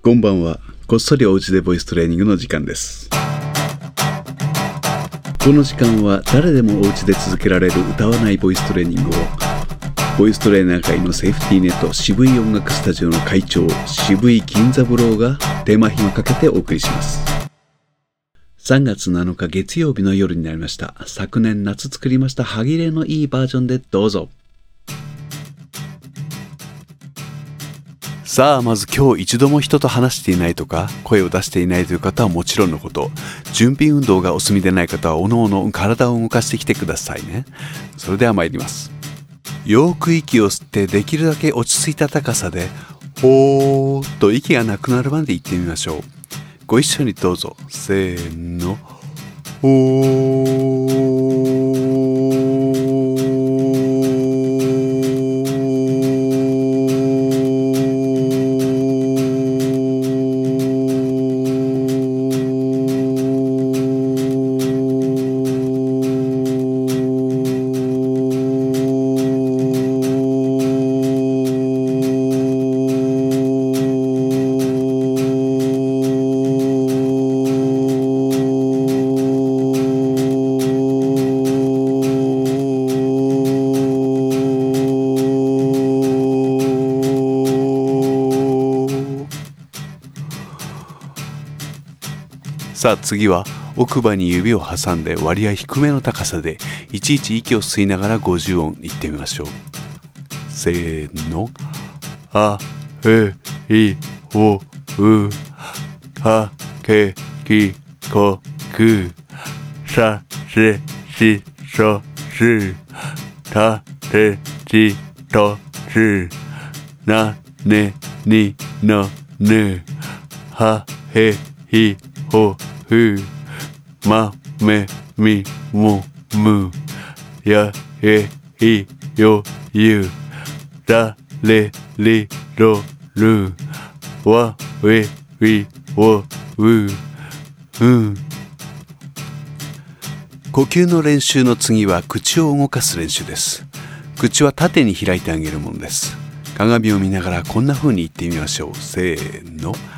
こんばんは。こっそりおうちでボイストレーニングの時間です。この時間は誰でもおうちで続けられる歌わないボイストレーニングをボイストレーナー界のセーフティーネット渋い音楽スタジオの会長渋井金三郎が手間暇かけてお送りします。3月7日月曜日の夜になりました。昨年夏作りました歯切れのいいバージョンでどうぞ。さあまず今日一度も人と話していないとか声を出していないという方はもちろんのこと。準備運動がお済みでない方はおのおの体を動かしてきてくださいね。それでは参ります。よく息を吸ってできるだけ落ち着いた高さで「ほー」と息がなくなるまで言ってみましょう。ご一緒にどうぞ。せーの「ほー」さあ次は奥歯に指を挟んで割合低めの高さでいちいち息を吸いながら50音いってみましょう。せーの。あういおうはけきこくさせしそすたてちとすなねにのぬはへひほふまめみもむやえいよゆだれりろるわえいおううん呼吸の練習の次は口を動かす練習です口は縦に開いてあげるものです鏡を見ながらこんな風に言ってみましょうせーの「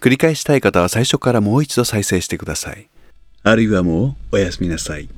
繰り返したい方は最初からもう一度再生してください。あるいはもうおやすみなさい。